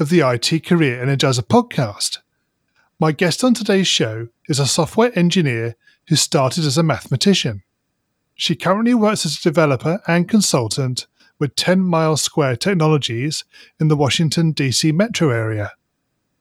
of the IT Career Energizer podcast. My guest on today's show is a software engineer who started as a mathematician. She currently works as a developer and consultant with 10 Mile Square Technologies in the Washington, D.C. metro area.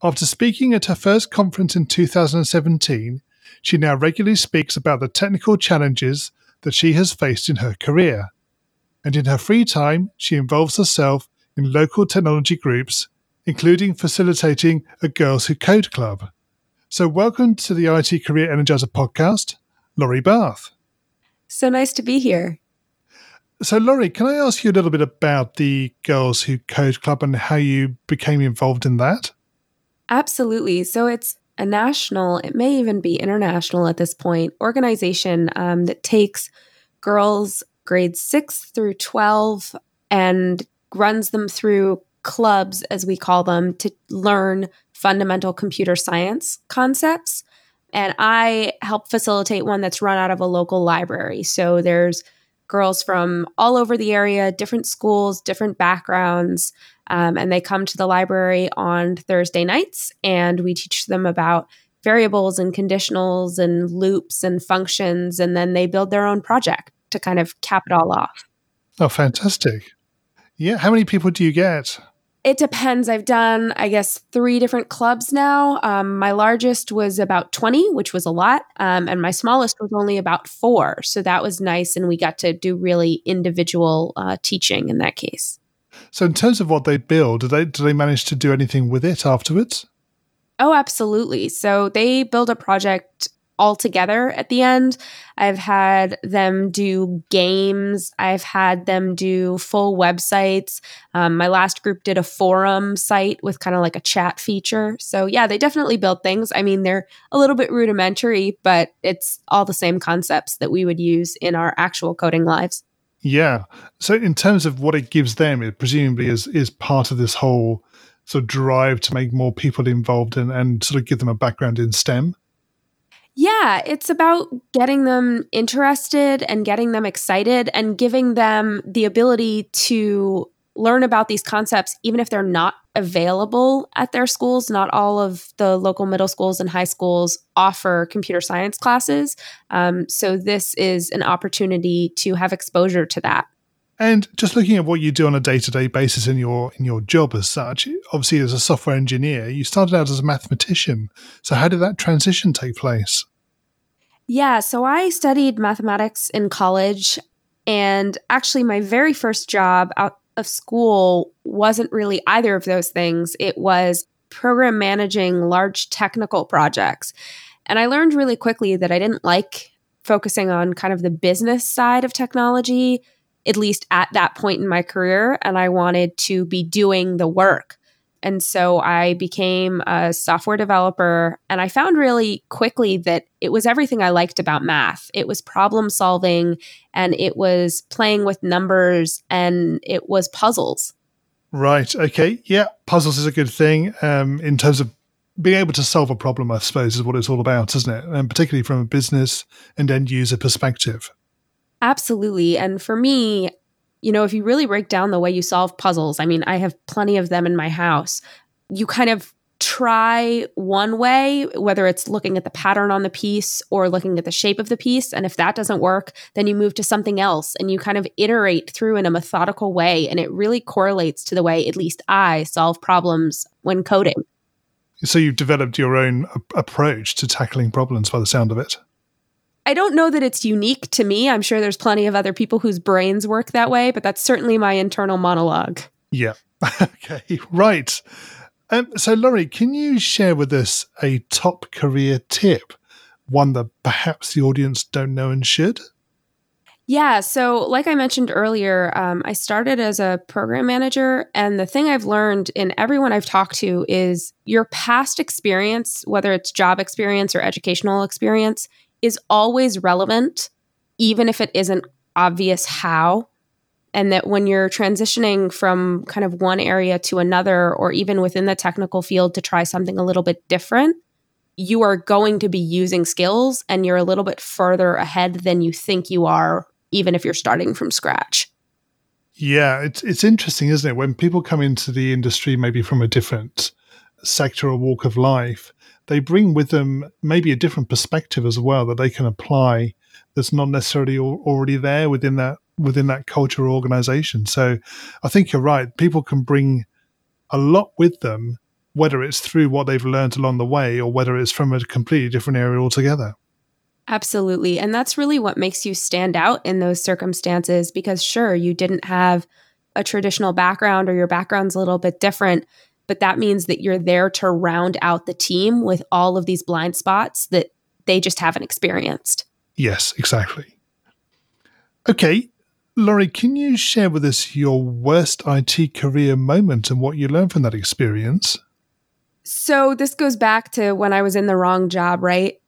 After speaking at her first conference in 2017, she now regularly speaks about the technical challenges that she has faced in her career. And in her free time, she involves herself in local technology groups including facilitating a Girls Who Code Club. So, welcome to the IT Career Energizer podcast, Laurie Barth. So nice to be here. So, Laurie, can I ask you a little bit about the Girls Who Code Club and how you became involved in that? Absolutely. So, it's a national, it may even be international at this point, organization um, that takes girls grades 6 through 12 and runs them through clubs, as we call them, to learn fundamental computer science concepts. And I help facilitate one that's run out of a local library. So there's girls from all over the area, different schools, different backgrounds, um, and they come to the library on Thursday nights, and we teach them about variables and conditionals and loops and functions, and then they build their own project to kind of cap it all off. Oh, fantastic. Yeah. How many people do you get? It depends. I've done, I guess, three different clubs now. Um, my largest was about 20, which was a lot. Um, and my smallest was only about four. So that was nice. And we got to do really individual uh, teaching in that case. So, in terms of what they build, do they, do they manage to do anything with it afterwards? Oh, absolutely. So they build a project all together at the end. I've had them do games. I've had them do full websites. Um, my last group did a forum site with kind of like a chat feature. So, yeah, they definitely build things. I mean, they're a little bit rudimentary, but it's all the same concepts that we would use in our actual coding lives. Yeah. So, in terms of what it gives them, it presumably is is part of this whole sort of drive to make more people involved and, and sort of give them a background in STEM. Yeah, it's about getting them interested and getting them excited and giving them the ability to learn about these concepts, even if they're not available at their schools. Not all of the local middle schools and high schools offer computer science classes. Um, so, this is an opportunity to have exposure to that. And just looking at what you do on a day-to-day basis in your in your job as such, obviously as a software engineer, you started out as a mathematician. So how did that transition take place? Yeah, so I studied mathematics in college and actually my very first job out of school wasn't really either of those things. It was program managing large technical projects. And I learned really quickly that I didn't like focusing on kind of the business side of technology at least at that point in my career. And I wanted to be doing the work. And so I became a software developer. And I found really quickly that it was everything I liked about math it was problem solving, and it was playing with numbers, and it was puzzles. Right. Okay. Yeah. Puzzles is a good thing um, in terms of being able to solve a problem, I suppose, is what it's all about, isn't it? And particularly from a business and end user perspective. Absolutely. And for me, you know, if you really break down the way you solve puzzles, I mean, I have plenty of them in my house. You kind of try one way, whether it's looking at the pattern on the piece or looking at the shape of the piece. And if that doesn't work, then you move to something else and you kind of iterate through in a methodical way. And it really correlates to the way, at least I, solve problems when coding. So you've developed your own approach to tackling problems by the sound of it. I don't know that it's unique to me. I'm sure there's plenty of other people whose brains work that way, but that's certainly my internal monologue. Yeah. okay. Right. Um, so, Laurie, can you share with us a top career tip, one that perhaps the audience don't know and should? Yeah. So, like I mentioned earlier, um, I started as a program manager. And the thing I've learned in everyone I've talked to is your past experience, whether it's job experience or educational experience, is always relevant, even if it isn't obvious how. And that when you're transitioning from kind of one area to another, or even within the technical field to try something a little bit different, you are going to be using skills and you're a little bit further ahead than you think you are even if you're starting from scratch. Yeah, it's it's interesting, isn't it? When people come into the industry, maybe from a different sector or walk of life, they bring with them maybe a different perspective as well that they can apply. That's not necessarily already there within that within that culture or organization. So, I think you're right. People can bring a lot with them, whether it's through what they've learned along the way or whether it's from a completely different area altogether. Absolutely. And that's really what makes you stand out in those circumstances because, sure, you didn't have a traditional background or your background's a little bit different, but that means that you're there to round out the team with all of these blind spots that they just haven't experienced. Yes, exactly. Okay. Laurie, can you share with us your worst IT career moment and what you learned from that experience? So, this goes back to when I was in the wrong job, right?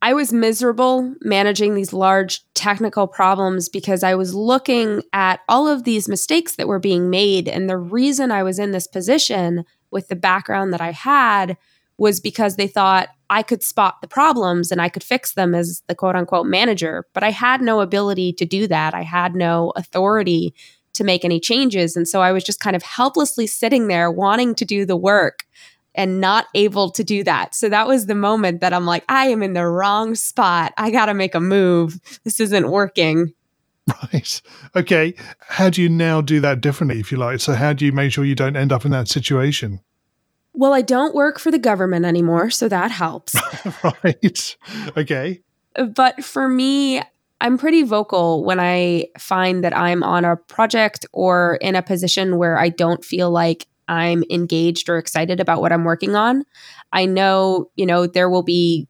I was miserable managing these large technical problems because I was looking at all of these mistakes that were being made. And the reason I was in this position with the background that I had was because they thought I could spot the problems and I could fix them as the quote unquote manager. But I had no ability to do that. I had no authority to make any changes. And so I was just kind of helplessly sitting there wanting to do the work and not able to do that. So that was the moment that I'm like, I am in the wrong spot. I got to make a move. This isn't working. Right. Okay. How do you now do that differently, if you like? So, how do you make sure you don't end up in that situation? Well, I don't work for the government anymore, so that helps. right. Okay. But for me, I'm pretty vocal when I find that I'm on a project or in a position where I don't feel like I'm engaged or excited about what I'm working on. I know, you know, there will be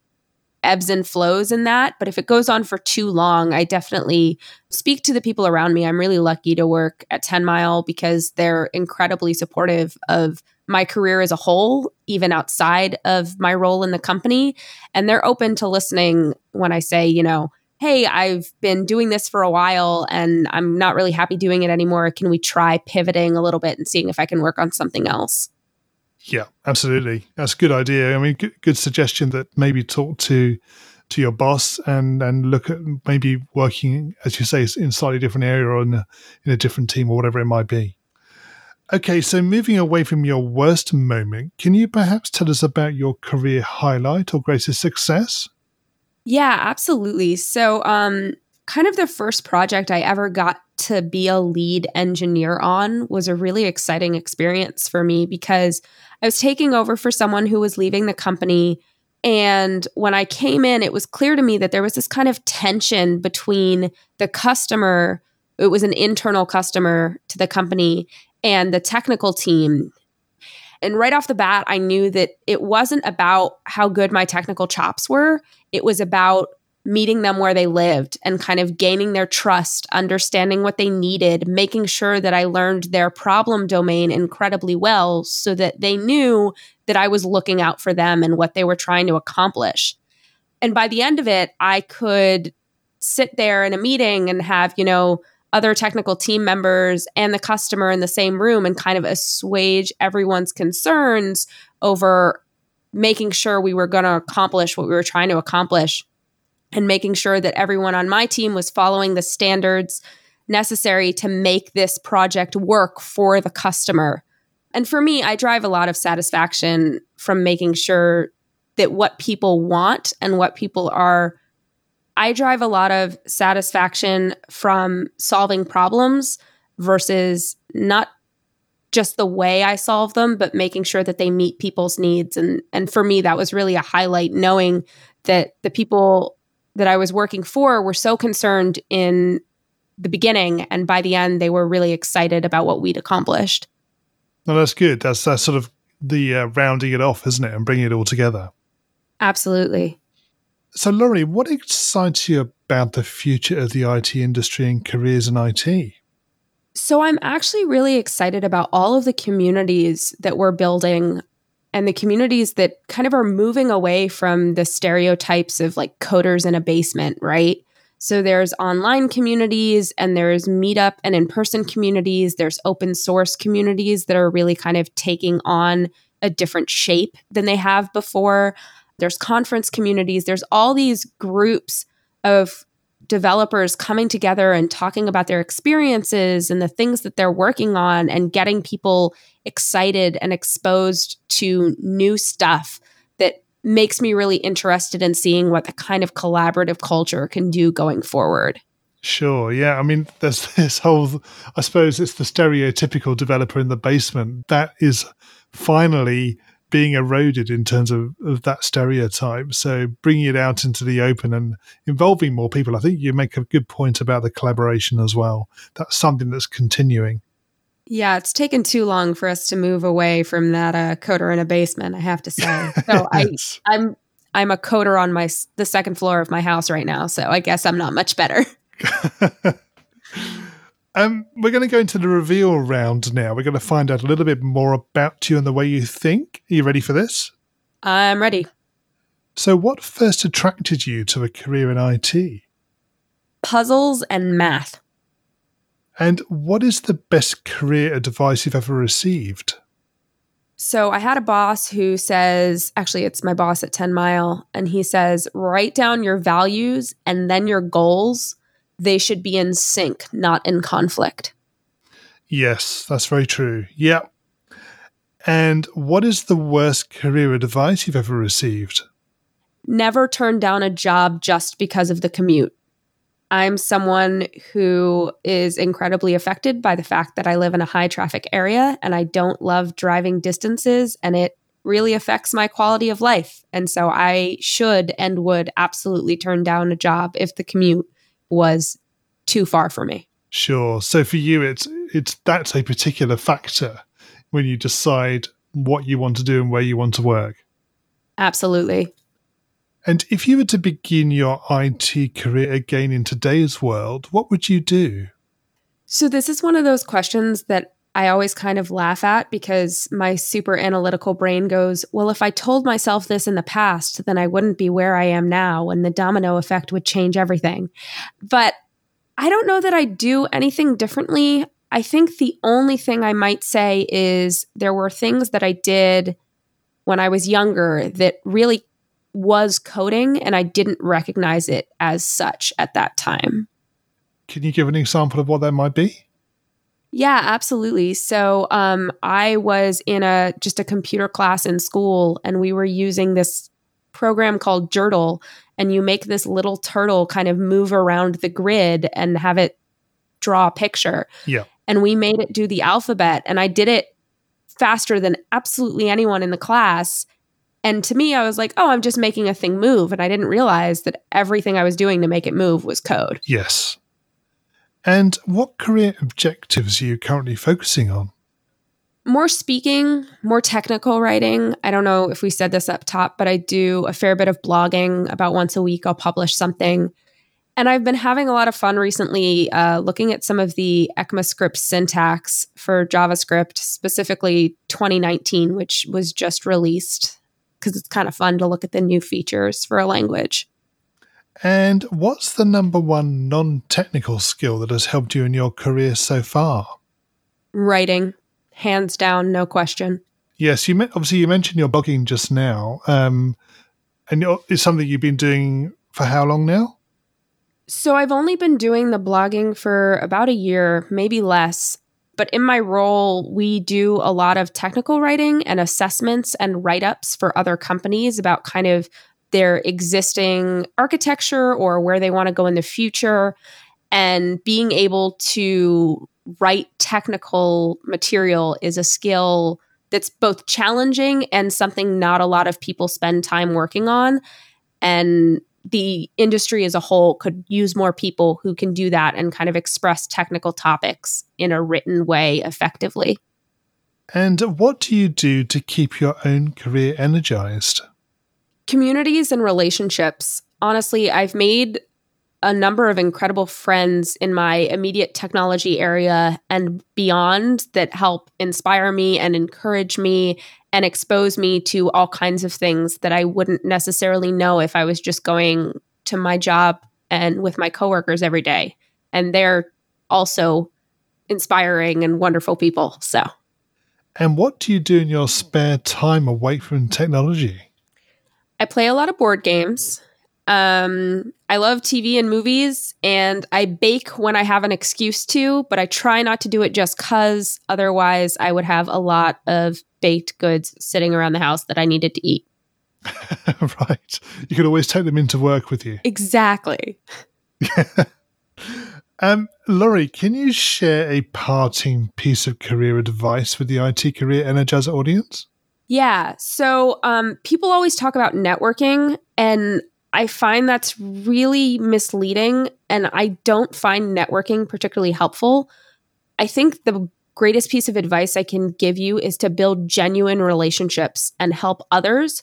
ebbs and flows in that, but if it goes on for too long, I definitely speak to the people around me. I'm really lucky to work at 10 Mile because they're incredibly supportive of my career as a whole, even outside of my role in the company. And they're open to listening when I say, you know, hey, I've been doing this for a while and I'm not really happy doing it anymore. Can we try pivoting a little bit and seeing if I can work on something else? Yeah, absolutely. That's a good idea. I mean, good, good suggestion that maybe talk to to your boss and and look at maybe working, as you say, in slightly different area or in a, in a different team or whatever it might be. Okay, so moving away from your worst moment, can you perhaps tell us about your career highlight or greatest success? Yeah, absolutely. So, um, kind of the first project I ever got to be a lead engineer on was a really exciting experience for me because I was taking over for someone who was leaving the company. And when I came in, it was clear to me that there was this kind of tension between the customer, it was an internal customer to the company, and the technical team. And right off the bat, I knew that it wasn't about how good my technical chops were. It was about meeting them where they lived and kind of gaining their trust, understanding what they needed, making sure that I learned their problem domain incredibly well so that they knew that I was looking out for them and what they were trying to accomplish. And by the end of it, I could sit there in a meeting and have, you know, other technical team members and the customer in the same room and kind of assuage everyone's concerns over making sure we were going to accomplish what we were trying to accomplish and making sure that everyone on my team was following the standards necessary to make this project work for the customer. And for me, I drive a lot of satisfaction from making sure that what people want and what people are I drive a lot of satisfaction from solving problems versus not just the way I solve them, but making sure that they meet people's needs. And and for me, that was really a highlight, knowing that the people that I was working for were so concerned in the beginning, and by the end, they were really excited about what we'd accomplished. No, that's good. That's that's sort of the uh, rounding it off, isn't it, and bringing it all together. Absolutely. So, Laurie, what excites you about the future of the IT industry and careers in IT? So, I'm actually really excited about all of the communities that we're building and the communities that kind of are moving away from the stereotypes of like coders in a basement, right? So there's online communities and there's meetup and in person communities. There's open source communities that are really kind of taking on a different shape than they have before. There's conference communities. There's all these groups of developers coming together and talking about their experiences and the things that they're working on and getting people excited and exposed to new stuff that makes me really interested in seeing what the kind of collaborative culture can do going forward. Sure. Yeah. I mean, there's this whole, I suppose it's the stereotypical developer in the basement that is finally being eroded in terms of, of that stereotype. So bringing it out into the open and involving more people, I think you make a good point about the collaboration as well. That's something that's continuing. Yeah, it's taken too long for us to move away from that uh, coder in a basement. I have to say. So yes. I, I'm I'm a coder on my the second floor of my house right now. So I guess I'm not much better. um, we're going to go into the reveal round now. We're going to find out a little bit more about you and the way you think. Are you ready for this? I'm ready. So, what first attracted you to a career in IT? Puzzles and math. And what is the best career advice you've ever received? So I had a boss who says, actually, it's my boss at 10 Mile, and he says, write down your values and then your goals. They should be in sync, not in conflict. Yes, that's very true. Yeah. And what is the worst career advice you've ever received? Never turn down a job just because of the commute. I'm someone who is incredibly affected by the fact that I live in a high traffic area and I don't love driving distances and it really affects my quality of life. And so I should and would absolutely turn down a job if the commute was too far for me. Sure. So for you it's it's that's a particular factor when you decide what you want to do and where you want to work. Absolutely. And if you were to begin your IT career again in today's world, what would you do? So, this is one of those questions that I always kind of laugh at because my super analytical brain goes, Well, if I told myself this in the past, then I wouldn't be where I am now, and the domino effect would change everything. But I don't know that I do anything differently. I think the only thing I might say is there were things that I did when I was younger that really was coding and I didn't recognize it as such at that time. Can you give an example of what that might be? Yeah, absolutely. So, um, I was in a just a computer class in school, and we were using this program called Jurtle, and you make this little turtle kind of move around the grid and have it draw a picture. Yeah. And we made it do the alphabet, and I did it faster than absolutely anyone in the class. And to me, I was like, oh, I'm just making a thing move. And I didn't realize that everything I was doing to make it move was code. Yes. And what career objectives are you currently focusing on? More speaking, more technical writing. I don't know if we said this up top, but I do a fair bit of blogging. About once a week, I'll publish something. And I've been having a lot of fun recently uh, looking at some of the ECMAScript syntax for JavaScript, specifically 2019, which was just released because it's kind of fun to look at the new features for a language. And what's the number one non technical skill that has helped you in your career so far? Writing, hands down, no question. Yes, you obviously you mentioned your blogging just now, um, and it's something you've been doing for how long now? So I've only been doing the blogging for about a year, maybe less. But in my role, we do a lot of technical writing and assessments and write ups for other companies about kind of their existing architecture or where they want to go in the future. And being able to write technical material is a skill that's both challenging and something not a lot of people spend time working on. And the industry as a whole could use more people who can do that and kind of express technical topics in a written way effectively. And what do you do to keep your own career energized? Communities and relationships. honestly, I've made a number of incredible friends in my immediate technology area and beyond that help inspire me and encourage me and expose me to all kinds of things that I wouldn't necessarily know if I was just going to my job and with my coworkers every day. And they're also inspiring and wonderful people. So, and what do you do in your spare time away from technology? I play a lot of board games. Um, I love TV and movies, and I bake when I have an excuse to, but I try not to do it just because otherwise I would have a lot of baked goods sitting around the house that I needed to eat. right. You could always take them into work with you. Exactly. um, Laurie, can you share a parting piece of career advice with the IT Career Energizer audience? Yeah. So um, people always talk about networking, and I find that's really misleading and I don't find networking particularly helpful. I think the greatest piece of advice I can give you is to build genuine relationships and help others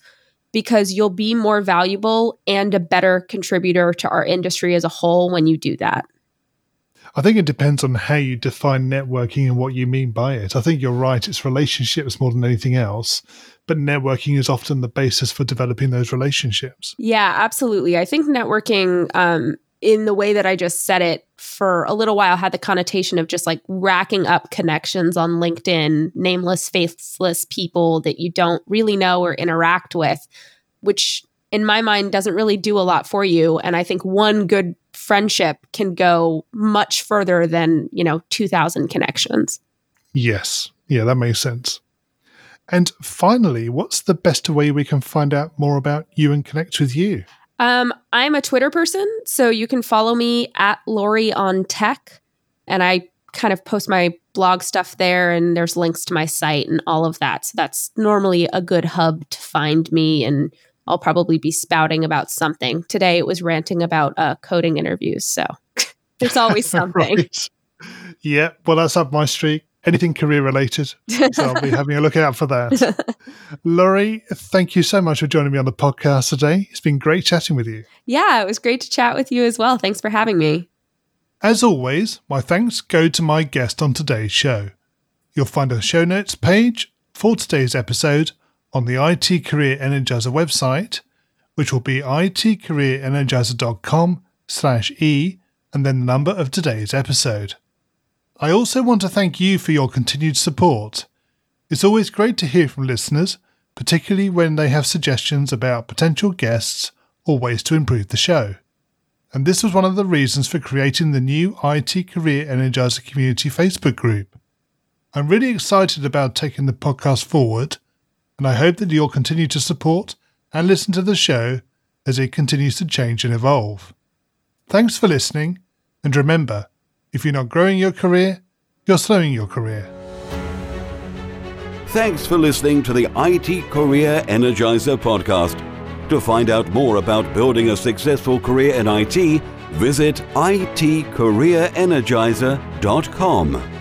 because you'll be more valuable and a better contributor to our industry as a whole when you do that. I think it depends on how you define networking and what you mean by it. I think you're right, it's relationships more than anything else but networking is often the basis for developing those relationships. Yeah, absolutely. I think networking, um, in the way that I just said it, for a little while had the connotation of just like racking up connections on LinkedIn, nameless, faceless people that you don't really know or interact with, which in my mind doesn't really do a lot for you. And I think one good friendship can go much further than, you know, 2000 connections. Yes. Yeah, that makes sense. And finally, what's the best way we can find out more about you and connect with you? Um, I'm a Twitter person, so you can follow me at Laurie on Tech, and I kind of post my blog stuff there, and there's links to my site and all of that. So that's normally a good hub to find me, and I'll probably be spouting about something. Today it was ranting about uh, coding interviews, so there's always something. right. Yeah, well, that's up my street anything career related. So I'll be having a look out for that. Laurie, thank you so much for joining me on the podcast today. It's been great chatting with you. Yeah, it was great to chat with you as well. Thanks for having me. As always, my thanks go to my guest on today's show. You'll find a show notes page for today's episode on the IT Career Energizer website, which will be itcareerenergizer.com slash e and then the number of today's episode. I also want to thank you for your continued support. It's always great to hear from listeners, particularly when they have suggestions about potential guests or ways to improve the show. And this was one of the reasons for creating the new IT Career Energizer Community Facebook group. I'm really excited about taking the podcast forward, and I hope that you'll continue to support and listen to the show as it continues to change and evolve. Thanks for listening, and remember, if you're not growing your career, you're slowing your career. Thanks for listening to the IT Career Energizer podcast. To find out more about building a successful career in IT, visit itcareerenergizer.com.